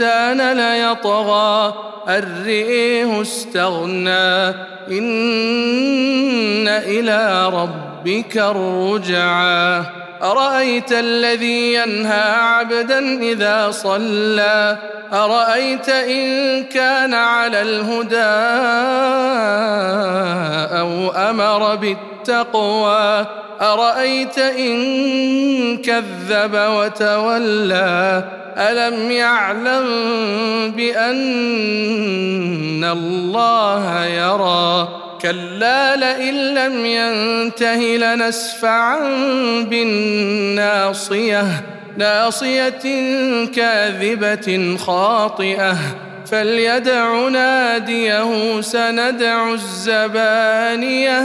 الإنسان ليطغى. ان رئيه استغنى. إن إلى ربك الرجعى. أرأيت الذي ينهى عبدا إذا صلى؟ أرأيت إن كان على الهدى أو أمر بالتقوى؟ أرأيت إن كذب وتولى؟ ألم يعلم بأن الله يرى؟ كلا لئن لم ينته لنسفعا بالناصية ناصية كاذبة خاطئة. فليدع ناديه سندع الزبانية.